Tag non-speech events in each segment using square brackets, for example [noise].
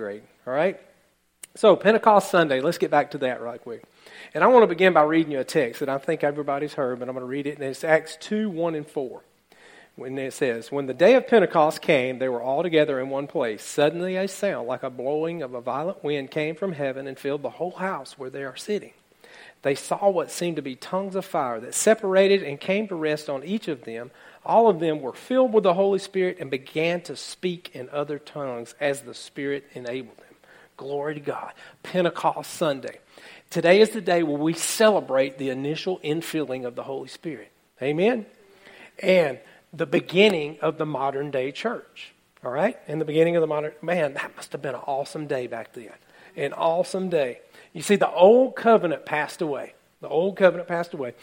great. All right? So, Pentecost Sunday, let's get back to that right quick. And I want to begin by reading you a text that I think everybody's heard, but I'm going to read it. And it's Acts 2 1 and 4. When it says, When the day of Pentecost came, they were all together in one place. Suddenly a sound like a blowing of a violent wind came from heaven and filled the whole house where they are sitting. They saw what seemed to be tongues of fire that separated and came to rest on each of them. All of them were filled with the Holy Spirit and began to speak in other tongues as the Spirit enabled them. Glory to God. Pentecost Sunday. Today is the day where we celebrate the initial infilling of the Holy Spirit. Amen? And the beginning of the modern day church. All right? In the beginning of the modern, man, that must have been an awesome day back then. An awesome day. You see, the old covenant passed away. The old covenant passed away.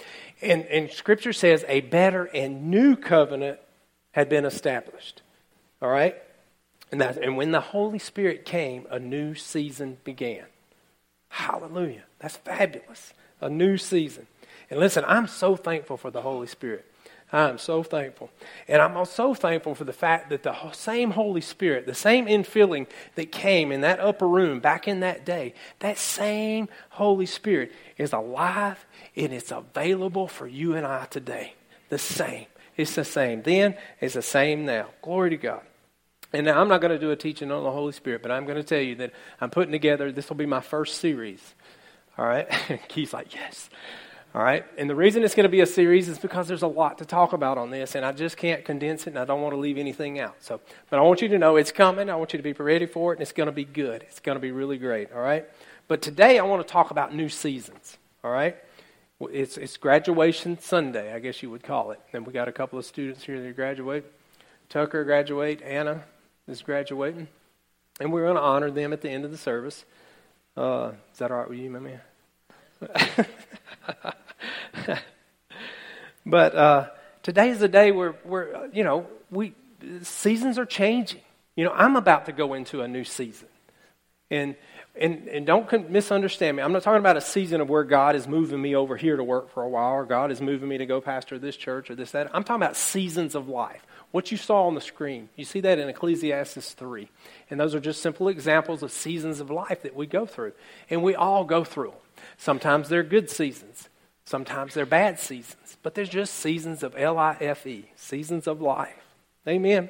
And, and Scripture says a better and new covenant had been established. All right? And, that, and when the Holy Spirit came, a new season began. Hallelujah. That's fabulous. A new season. And listen, I'm so thankful for the Holy Spirit. I'm so thankful. And I'm so thankful for the fact that the same Holy Spirit, the same infilling that came in that upper room back in that day, that same Holy Spirit is alive and it's available for you and I today. The same. It's the same then, it's the same now. Glory to God. And now I'm not going to do a teaching on the Holy Spirit, but I'm going to tell you that I'm putting together, this will be my first series. All right? [laughs] Keith's like, yes. All right? And the reason it's going to be a series is because there's a lot to talk about on this, and I just can't condense it, and I don't want to leave anything out. So, but I want you to know it's coming. I want you to be ready for it, and it's going to be good. It's going to be really great. All right? But today I want to talk about new seasons. All right? It's, it's graduation Sunday, I guess you would call it. And we got a couple of students here that graduate. Tucker graduate. Anna is graduating. And we're going to honor them at the end of the service. Uh, is that all right with you, my man? [laughs] but uh, today is a day where, where you know, we seasons are changing. You know, I'm about to go into a new season. And, and, and don't misunderstand me. I'm not talking about a season of where God is moving me over here to work for a while, or God is moving me to go pastor this church or this, that. I'm talking about seasons of life. What you saw on the screen, you see that in Ecclesiastes 3. And those are just simple examples of seasons of life that we go through. And we all go through them. Sometimes they're good seasons, sometimes they're bad seasons, but they're just seasons of L I F E, seasons of life. Amen.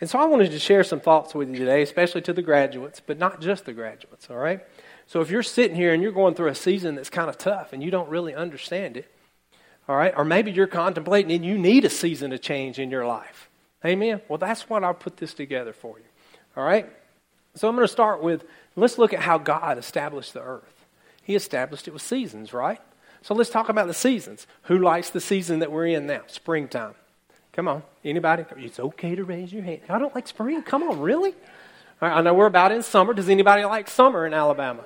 And so I wanted to share some thoughts with you today, especially to the graduates, but not just the graduates, all right? So if you're sitting here and you're going through a season that's kind of tough and you don't really understand it, all right, or maybe you're contemplating and you need a season of change in your life. Amen. Well, that's what I put this together for you. All right? So I'm going to start with let's look at how God established the earth. He established it with seasons, right? So let's talk about the seasons. Who likes the season that we're in now? Springtime. Come on. Anybody? It's okay to raise your hand. I don't like spring. Come on, really? I know we're about in summer. Does anybody like summer in Alabama?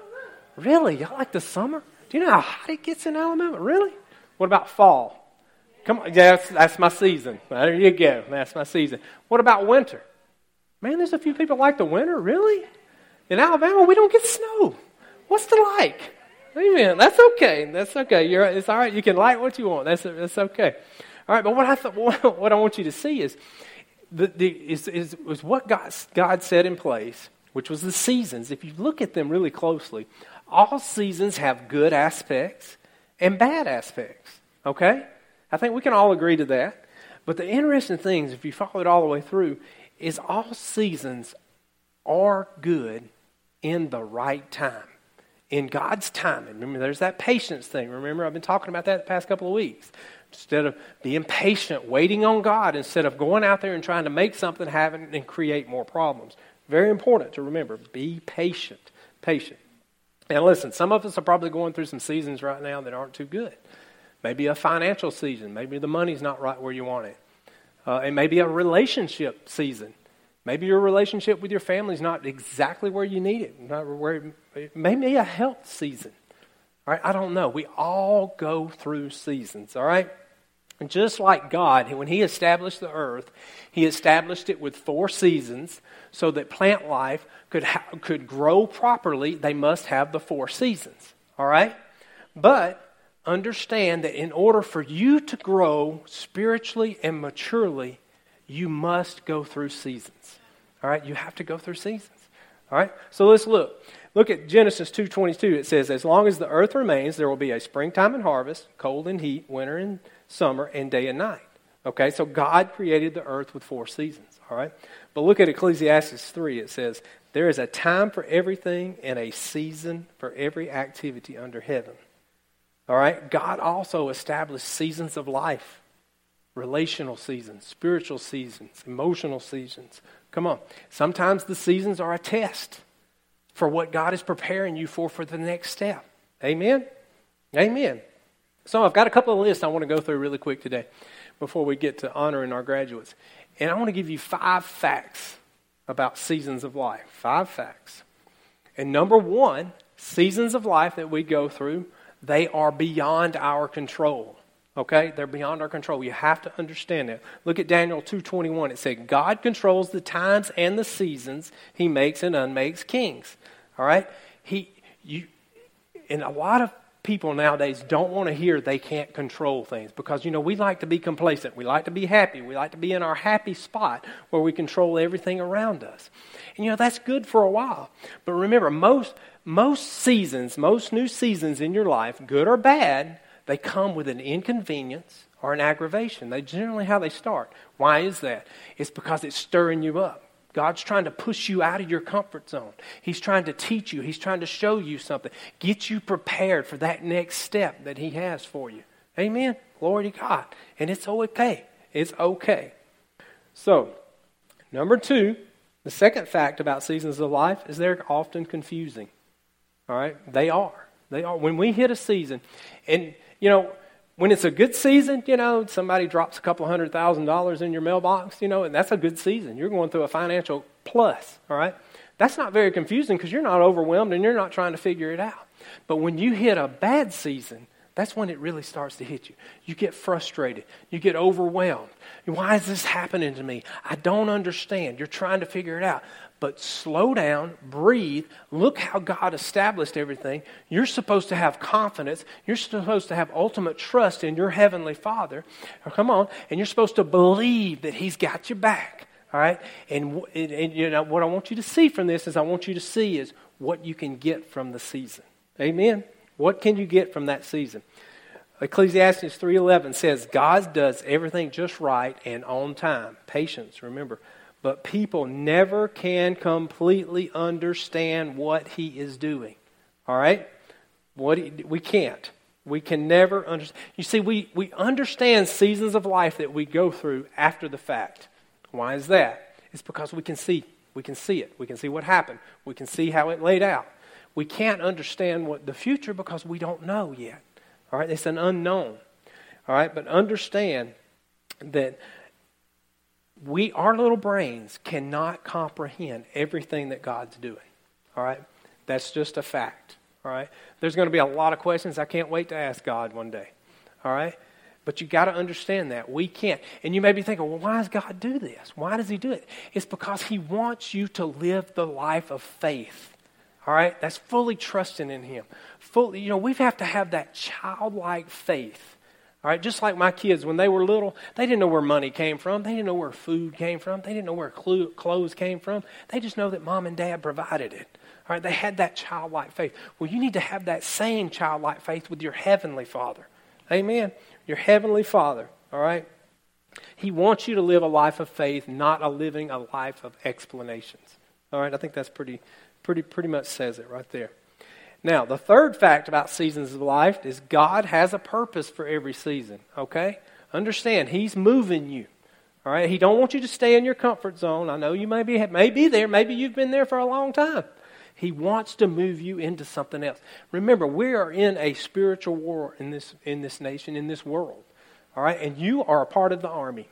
Really? Y'all like the summer? Do you know how hot it gets in Alabama? Really? What about fall? Come on. Yeah, that's, that's my season. There you go. That's my season. What about winter? Man, there's a few people like the winter. Really? In Alabama, we don't get snow. What's the like? Amen. That's okay. That's okay. You're, it's all right. You can like what you want. That's, that's okay. All right. But what I, th- [laughs] what I want you to see is, the, the, is, is, is what God, God set in place, which was the seasons. If you look at them really closely, all seasons have good aspects and bad aspects. Okay? I think we can all agree to that. But the interesting thing is, if you follow it all the way through, is all seasons are good in the right time in God's timing. Remember, there's that patience thing. Remember, I've been talking about that the past couple of weeks. Instead of being patient, waiting on God, instead of going out there and trying to make something happen and create more problems. Very important to remember. Be patient. Patient. And listen, some of us are probably going through some seasons right now that aren't too good. Maybe a financial season. Maybe the money's not right where you want it. Uh, it may be a relationship season. Maybe your relationship with your family is not exactly where you need it, not where it may be a health season. All right, I don't know. We all go through seasons, all right? And just like God, when He established the earth, He established it with four seasons so that plant life could, ha- could grow properly. They must have the four seasons, all right? But understand that in order for you to grow spiritually and maturely, you must go through seasons. All right, you have to go through seasons. All right? So let's look. Look at Genesis 2:22. It says, "As long as the earth remains, there will be a springtime and harvest, cold and heat, winter and summer, and day and night." Okay? So God created the earth with four seasons, all right? But look at Ecclesiastes 3. It says, "There is a time for everything and a season for every activity under heaven." All right? God also established seasons of life. Relational seasons, spiritual seasons, emotional seasons. Come on. Sometimes the seasons are a test for what God is preparing you for for the next step. Amen? Amen. So I've got a couple of lists I want to go through really quick today before we get to honoring our graduates. And I want to give you five facts about seasons of life. Five facts. And number one, seasons of life that we go through, they are beyond our control. Okay? They're beyond our control. You have to understand that. Look at Daniel 2:21. It said, "God controls the times and the seasons. He makes and unmakes kings." All right? He you and a lot of people nowadays don't want to hear they can't control things because you know we like to be complacent. We like to be happy. We like to be in our happy spot where we control everything around us. And you know that's good for a while. But remember most most seasons, most new seasons in your life, good or bad, they come with an inconvenience or an aggravation. They generally how they start. Why is that? It's because it's stirring you up. God's trying to push you out of your comfort zone. He's trying to teach you. He's trying to show you something. Get you prepared for that next step that He has for you. Amen. Glory to God. And it's okay. It's okay. So, number two, the second fact about seasons of life is they're often confusing. All right? They are. They are. When we hit a season, and you know, when it's a good season, you know, somebody drops a couple hundred thousand dollars in your mailbox, you know, and that's a good season. You're going through a financial plus, all right? That's not very confusing because you're not overwhelmed and you're not trying to figure it out. But when you hit a bad season, that's when it really starts to hit you. You get frustrated. You get overwhelmed. Why is this happening to me? I don't understand. You're trying to figure it out. But slow down, breathe, look how God established everything. You're supposed to have confidence. You're supposed to have ultimate trust in your Heavenly Father. Come on. And you're supposed to believe that He's got your back. All right? And, and, and you know, what I want you to see from this is I want you to see is what you can get from the season. Amen? What can you get from that season? Ecclesiastes 3:11 says God does everything just right and on time. Patience, remember. But people never can completely understand what he is doing. All right? What we can't. We can never understand. You see, we, we understand seasons of life that we go through after the fact. Why is that? It's because we can see. We can see it. We can see what happened. We can see how it laid out. We can't understand what the future because we don't know yet. All right? It's an unknown. All right? But understand that we, our little brains, cannot comprehend everything that God's doing. All right? That's just a fact. All right? There's going to be a lot of questions I can't wait to ask God one day. All right? But you got to understand that. We can't. And you may be thinking, well, why does God do this? Why does He do it? It's because He wants you to live the life of faith. All right? That's fully trusting in Him. Fully, you know, we have to have that childlike faith all right, just like my kids, when they were little, they didn't know where money came from. They didn't know where food came from. They didn't know where clothes came from. They just know that mom and dad provided it. All right, they had that childlike faith. Well, you need to have that same childlike faith with your heavenly Father. Amen. Your heavenly Father. All right. He wants you to live a life of faith, not a living a life of explanations. All right, I think that's pretty, pretty, pretty much says it right there. Now, the third fact about seasons of life is God has a purpose for every season, okay? Understand, He's moving you. All right, He don't want you to stay in your comfort zone. I know you may be, may be there. Maybe you've been there for a long time. He wants to move you into something else. Remember, we are in a spiritual war in this, in this nation, in this world. All right, and you are a part of the army.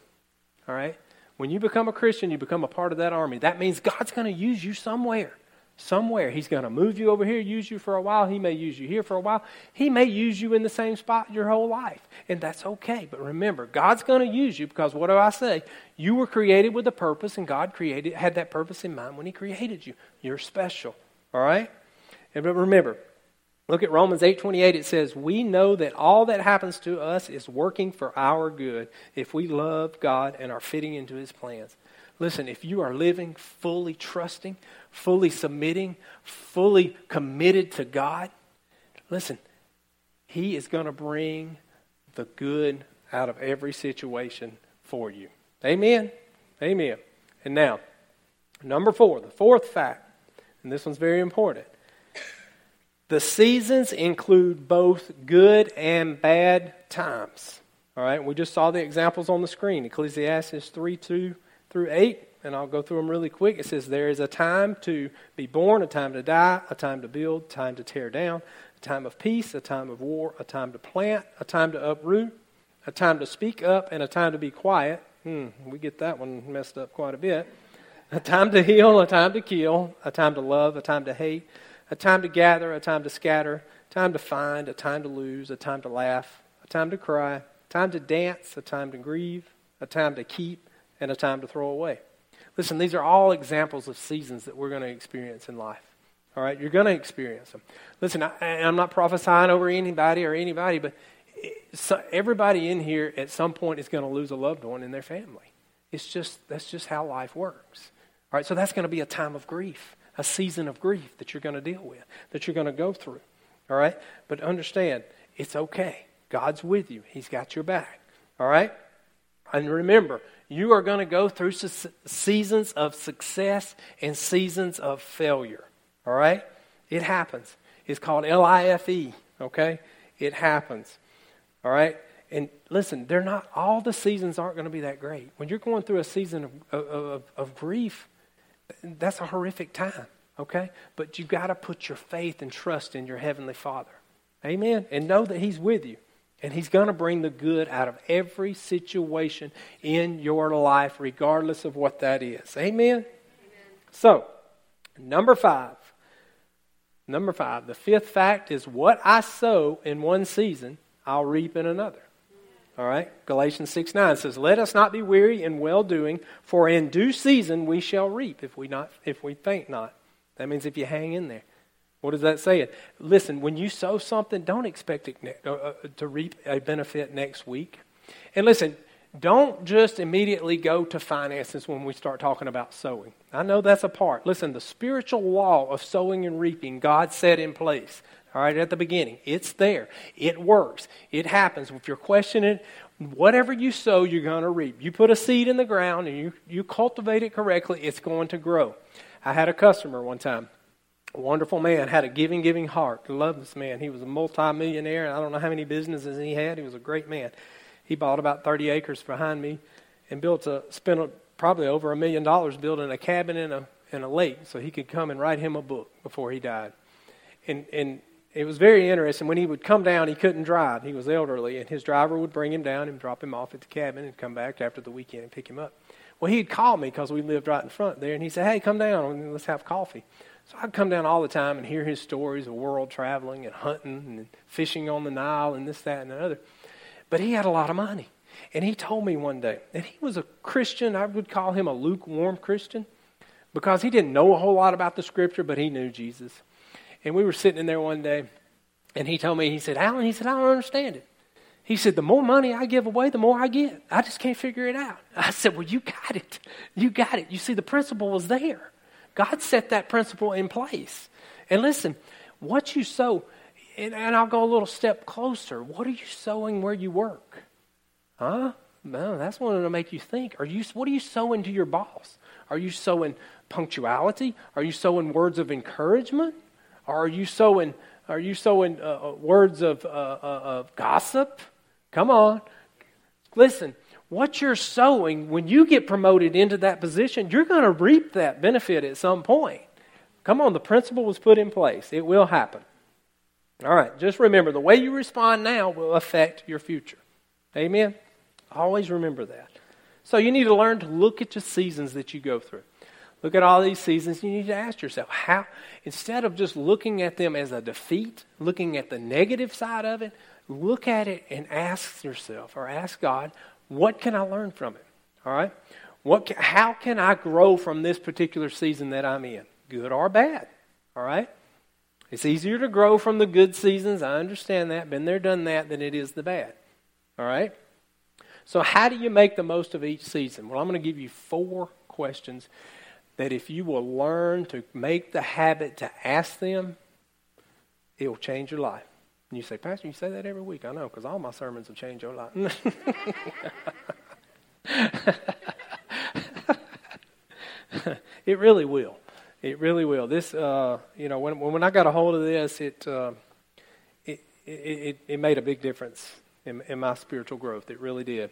All right, when you become a Christian, you become a part of that army. That means God's going to use you somewhere somewhere. He's going to move you over here, use you for a while. He may use you here for a while. He may use you in the same spot your whole life. And that's okay. But remember, God's going to use you because what do I say? You were created with a purpose, and God created had that purpose in mind when He created you. You're special. All right? And but remember, look at Romans 8:28 it says, "We know that all that happens to us is working for our good if we love God and are fitting into his plans." Listen, if you are living fully trusting, fully submitting, fully committed to God, listen, He is going to bring the good out of every situation for you. Amen? Amen. And now, number four, the fourth fact, and this one's very important. The seasons include both good and bad times. All right, we just saw the examples on the screen Ecclesiastes 3 2 through 8, and I'll go through them really quick. It says, There is a time to be born, a time to die, a time to build, a time to tear down, a time of peace, a time of war, a time to plant, a time to uproot, a time to speak up, and a time to be quiet. Hmm, we get that one messed up quite a bit. A time to heal, a time to kill, a time to love, a time to hate, a time to gather, a time to scatter, a time to find, a time to lose, a time to laugh, a time to cry, a time to dance, a time to grieve, a time to keep, and a time to throw away. Listen, these are all examples of seasons that we're going to experience in life. All right, you're going to experience them. Listen, I, am not prophesying over anybody or anybody, but everybody in here at some point is going to lose a loved one in their family. It's just that's just how life works. All right, so that's going to be a time of grief, a season of grief that you're going to deal with, that you're going to go through. All right, but understand it's okay. God's with you. He's got your back. All right, and remember, you are going to go through seasons of success and seasons of failure. All right? It happens. It's called L I F E. Okay? It happens. All right? And listen, they're not, all the seasons aren't going to be that great. When you're going through a season of, of, of, of grief, that's a horrific time. Okay? But you've got to put your faith and trust in your Heavenly Father. Amen? And know that He's with you. And He's going to bring the good out of every situation in your life, regardless of what that is. Amen? Amen. So, number five. Number five. The fifth fact is what I sow in one season, I'll reap in another. All right? Galatians 6 9 says, Let us not be weary in well doing, for in due season we shall reap if we, not, if we faint not. That means if you hang in there. What does that say? Listen, when you sow something, don't expect it uh, uh, to reap a benefit next week. And listen, don't just immediately go to finances when we start talking about sowing. I know that's a part. Listen, the spiritual law of sowing and reaping, God set in place. All right, at the beginning. It's there. It works. It happens. If you're questioning whatever you sow, you're going to reap. You put a seed in the ground and you, you cultivate it correctly, it's going to grow. I had a customer one time a wonderful man, had a giving, giving heart. Loved this man. He was a multimillionaire. And I don't know how many businesses he had. He was a great man. He bought about 30 acres behind me and built a, spent a, probably over a million dollars building a cabin in a, in a lake so he could come and write him a book before he died. And, and it was very interesting. When he would come down, he couldn't drive. He was elderly, and his driver would bring him down and drop him off at the cabin and come back after the weekend and pick him up. Well, he'd call me because we lived right in front there, and he said, Hey, come down and let's have coffee. So I'd come down all the time and hear his stories of world traveling and hunting and fishing on the Nile and this, that, and the other. But he had a lot of money. And he told me one day, and he was a Christian, I would call him a lukewarm Christian, because he didn't know a whole lot about the scripture, but he knew Jesus. And we were sitting in there one day, and he told me, he said, Alan, he said, I don't understand it. He said, The more money I give away, the more I get. I just can't figure it out. I said, Well, you got it. You got it. You see, the principle was there. God set that principle in place. And listen, what you sow, and, and I'll go a little step closer. What are you sowing where you work? Huh? No, that's one to make you think. Are you, what are you sowing to your boss? Are you sowing punctuality? Are you sowing words of encouragement? Are you sowing, are you sowing uh, uh words of, uh, uh, of gossip? Come on. Listen, what you're sowing, when you get promoted into that position, you're going to reap that benefit at some point. Come on, the principle was put in place. It will happen. All right, just remember the way you respond now will affect your future. Amen? Always remember that. So you need to learn to look at the seasons that you go through. Look at all these seasons. You need to ask yourself, how, instead of just looking at them as a defeat, looking at the negative side of it, look at it and ask yourself or ask God, what can I learn from it? All right? What can, how can I grow from this particular season that I'm in? Good or bad? All right? It's easier to grow from the good seasons. I understand that. Been there, done that, than it is the bad. All right? So, how do you make the most of each season? Well, I'm going to give you four questions that if you will learn to make the habit to ask them, it will change your life. And you say, Pastor, you say that every week. I know, because all my sermons have changed your life. [laughs] it really will. It really will. This, uh, you know, when when I got a hold of this, it uh, it, it it made a big difference in, in my spiritual growth. It really did.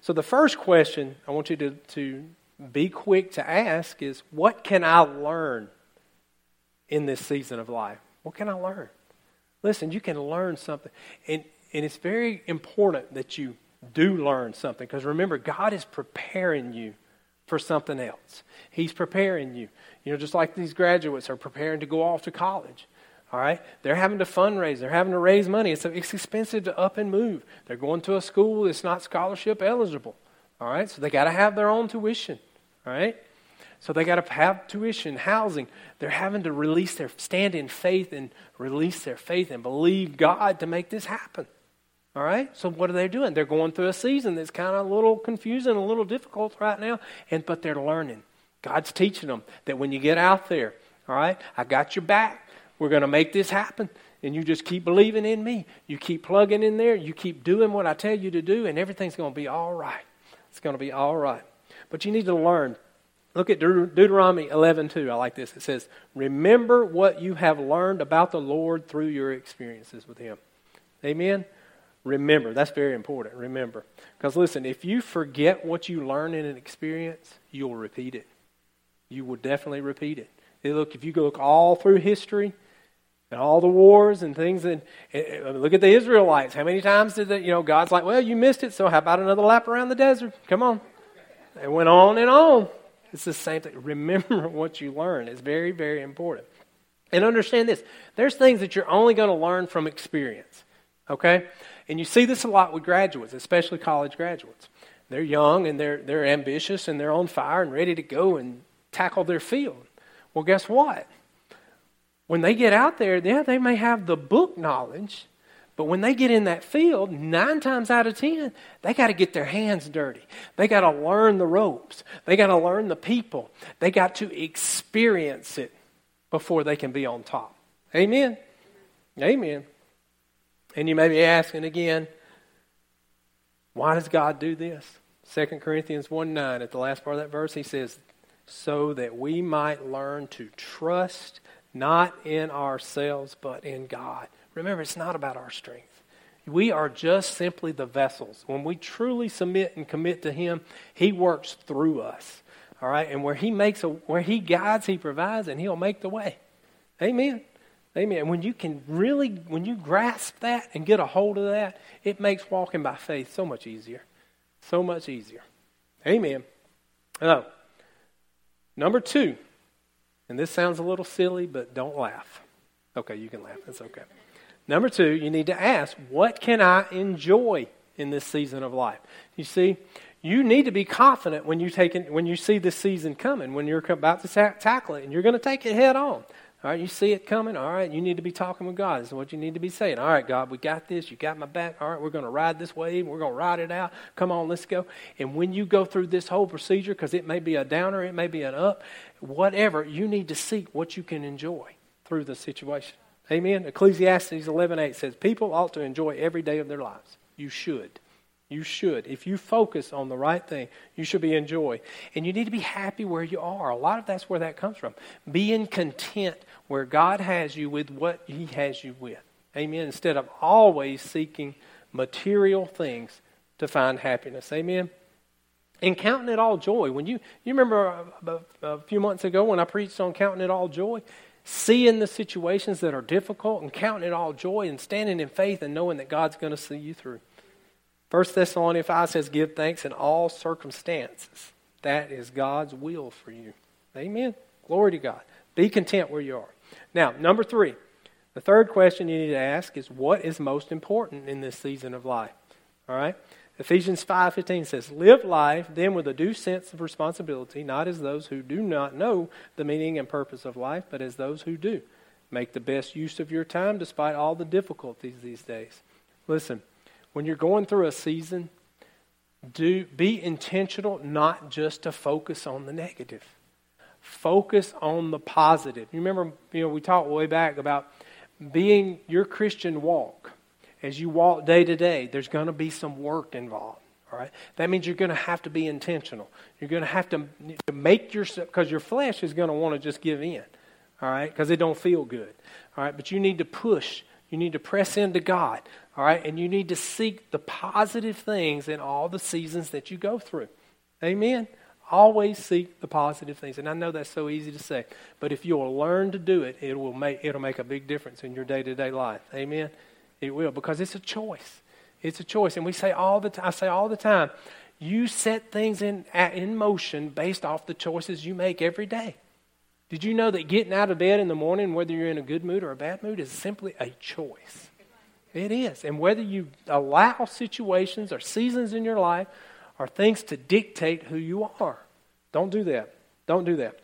So the first question I want you to to be quick to ask is, what can I learn in this season of life? What can I learn? Listen, you can learn something, and and it's very important that you do learn something because remember, God is preparing you for something else. He's preparing you. You know, just like these graduates are preparing to go off to college. All right? They're having to fundraise. They're having to raise money. It's, it's expensive to up and move. They're going to a school that's not scholarship eligible. All right? So they got to have their own tuition. All right? So they got to have tuition, housing. They're having to release their stand in faith and release their faith and believe God to make this happen. All right? So what are they doing? They're going through a season that's kind of a little confusing, a little difficult right now, and but they're learning. God's teaching them that when you get out there, all right, I got your back. We're going to make this happen. And you just keep believing in me. You keep plugging in there. You keep doing what I tell you to do, and everything's going to be all right. It's going to be all right. But you need to learn. Look at Deut- Deuteronomy 11:2. I like this. It says, "Remember what you have learned about the Lord through your experiences with Him." Amen. Remember. That's very important. Remember. Because listen, if you forget what you learn in an experience, you'll repeat it. You will definitely repeat it. Look, if you go look all through history and all the wars and things, and, and look at the Israelites. How many times did the, you know God's like, well, you missed it, so how about another lap around the desert? Come on. It went on and on. It's the same thing. [laughs] Remember what you learn. It's very, very important. And understand this: there's things that you're only going to learn from experience. Okay. And you see this a lot with graduates, especially college graduates. They're young and they're, they're ambitious and they're on fire and ready to go and tackle their field. Well, guess what? When they get out there, yeah, they may have the book knowledge, but when they get in that field, nine times out of ten, they got to get their hands dirty. They got to learn the ropes. They got to learn the people. They got to experience it before they can be on top. Amen. Amen. And you may be asking again, why does God do this? 2 Corinthians 1 9, at the last part of that verse, he says, so that we might learn to trust not in ourselves, but in God. Remember, it's not about our strength. We are just simply the vessels. When we truly submit and commit to Him, He works through us. All right? And where He makes a where He guides, He provides, and He'll make the way. Amen. Amen. When you can really, when you grasp that and get a hold of that, it makes walking by faith so much easier. So much easier. Amen. Now, number two, and this sounds a little silly, but don't laugh. Okay, you can laugh. That's okay. Number two, you need to ask, what can I enjoy in this season of life? You see, you need to be confident when you take it, when you see this season coming, when you're about to tackle it, and you're going to take it head on. All right, you see it coming. All right, you need to be talking with God. This is what you need to be saying. All right, God, we got this. You got my back. All right, we're going to ride this wave. We're going to ride it out. Come on, let's go. And when you go through this whole procedure, because it may be a downer, it may be an up, whatever, you need to seek what you can enjoy through the situation. Amen. Ecclesiastes 11:8 says, "People ought to enjoy every day of their lives. You should." You should. If you focus on the right thing, you should be in joy. And you need to be happy where you are. A lot of that's where that comes from. Being content where God has you with what He has you with. Amen. Instead of always seeking material things to find happiness. Amen. And counting it all joy. When you you remember a, a, a few months ago when I preached on counting it all joy, seeing the situations that are difficult and counting it all joy and standing in faith and knowing that God's going to see you through. 1 Thessalonians 5 says, Give thanks in all circumstances. That is God's will for you. Amen. Glory to God. Be content where you are. Now, number three, the third question you need to ask is what is most important in this season of life? All right? Ephesians 5:15 says, "Live life then with a due sense of responsibility, not as those who do not know the meaning and purpose of life, but as those who do. Make the best use of your time despite all the difficulties these days." Listen, when you're going through a season, do be intentional not just to focus on the negative. Focus on the positive. You remember, you know, we talked way back about being your Christian walk. As you walk day to day, there's going to be some work involved. All right? That means you're going to have to be intentional. You're going to have to, to make yourself, because your flesh is going to want to just give in. All right? Because it don't feel good. All right? But you need to push. You need to press into God. All right? And you need to seek the positive things in all the seasons that you go through. Amen? Always seek the positive things. And I know that's so easy to say, but if you'll learn to do it, it will make, it'll make a big difference in your day to day life. Amen? It will, because it's a choice. It's a choice. And we say all the time, I say all the time, you set things in, in motion based off the choices you make every day. Did you know that getting out of bed in the morning, whether you're in a good mood or a bad mood, is simply a choice? It is. And whether you allow situations or seasons in your life or things to dictate who you are, don't do that. Don't do that.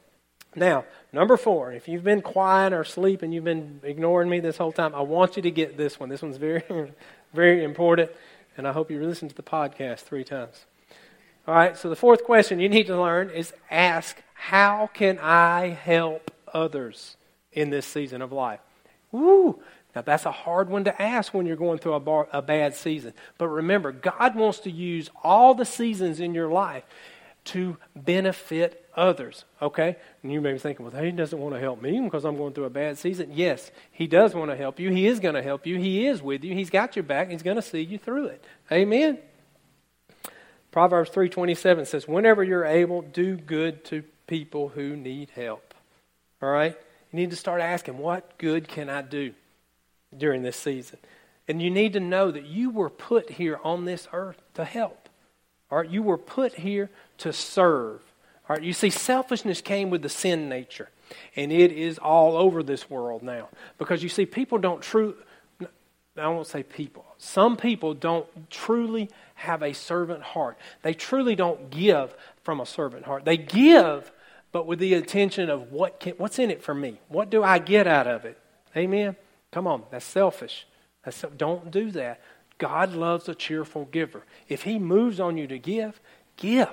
Now, number four, if you've been quiet or asleep and you've been ignoring me this whole time, I want you to get this one. This one's very, [laughs] very important, and I hope you listen to the podcast three times. All right, so the fourth question you need to learn is ask, How can I help others in this season of life? Woo! Now, that's a hard one to ask when you're going through a, bar, a bad season. But remember, God wants to use all the seasons in your life to benefit others. Okay? And you may be thinking, well, he doesn't want to help me because I'm going through a bad season. Yes, he does want to help you. He is going to help you. He is with you. He's got your back. He's going to see you through it. Amen. Proverbs 3:27 says, "Whenever you're able, do good to people who need help." All right? You need to start asking, what good can I do during this season? And you need to know that you were put here on this earth to help. All right? You were put here to serve. All right, you see, selfishness came with the sin nature, and it is all over this world now. Because you see, people don't true. I won't say people. Some people don't truly have a servant heart. They truly don't give from a servant heart. They give, but with the intention of what can, what's in it for me? What do I get out of it? Amen. Come on, that's selfish. That's, don't do that. God loves a cheerful giver. If He moves on you to give, give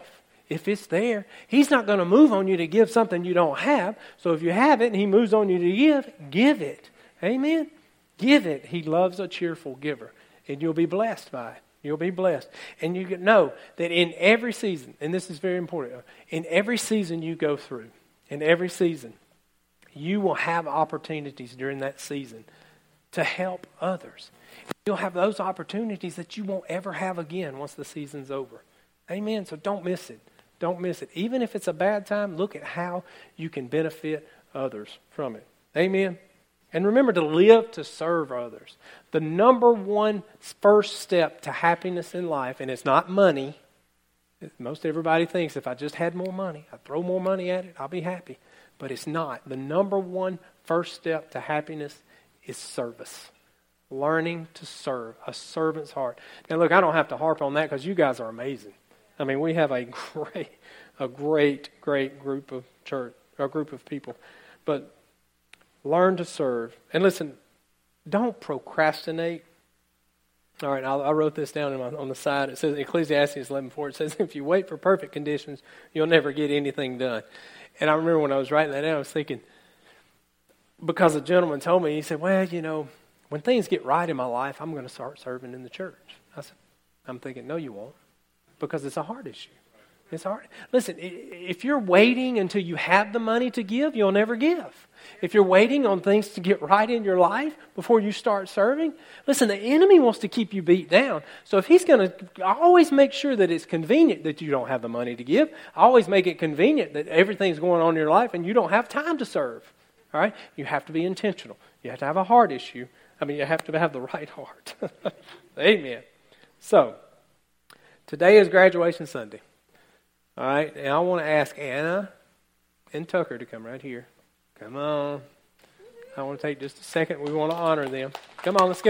if it's there. He's not going to move on you to give something you don't have. So if you have it and He moves on you to give, give it. Amen? Give it. He loves a cheerful giver. And you'll be blessed by it. You'll be blessed. And you know that in every season, and this is very important, in every season you go through, in every season, you will have opportunities during that season to help others. You'll have those opportunities that you won't ever have again once the season's over. Amen. So don't miss it. Don't miss it. Even if it's a bad time, look at how you can benefit others from it. Amen. And remember to live to serve others. The number one first step to happiness in life, and it's not money. Most everybody thinks if I just had more money, I throw more money at it, I'll be happy. But it's not. The number one first step to happiness is service. Learning to serve, a servant's heart. Now, look, I don't have to harp on that because you guys are amazing. I mean, we have a [laughs] great, a great, great group of church, a group of people. But learn to serve. And listen, don't procrastinate. All right, I, wrote this down my, on the side. It says Ecclesiastes 11:4. It says, "If you wait for perfect conditions, you'll never get anything done." And I remember when I was writing that down, I was thinking, because a gentleman told me, he said, "Well, you know, when things get right in my life, I'm going to start serving in the church." I said, "I'm thinking, no, you won't because it's a heart issue. It's hard. Listen, if you're waiting until you have the money to give, you'll never give. If you're waiting on things to get right in your life before you start serving, listen, the enemy wants to keep you beat down. So if he's going to always make sure that it's convenient that you don't have the money to give, always make it convenient that everything's going on in your life and you don't have time to serve. All right? You have to be intentional. You have to have a heart issue. I mean, you have to have the right [laughs] heart. Amen. So, Today is graduation Sunday. All right, and I want to ask Anna and Tucker to come right here. Come on. I want to take just a second. We want to honor them. Come on, let's get.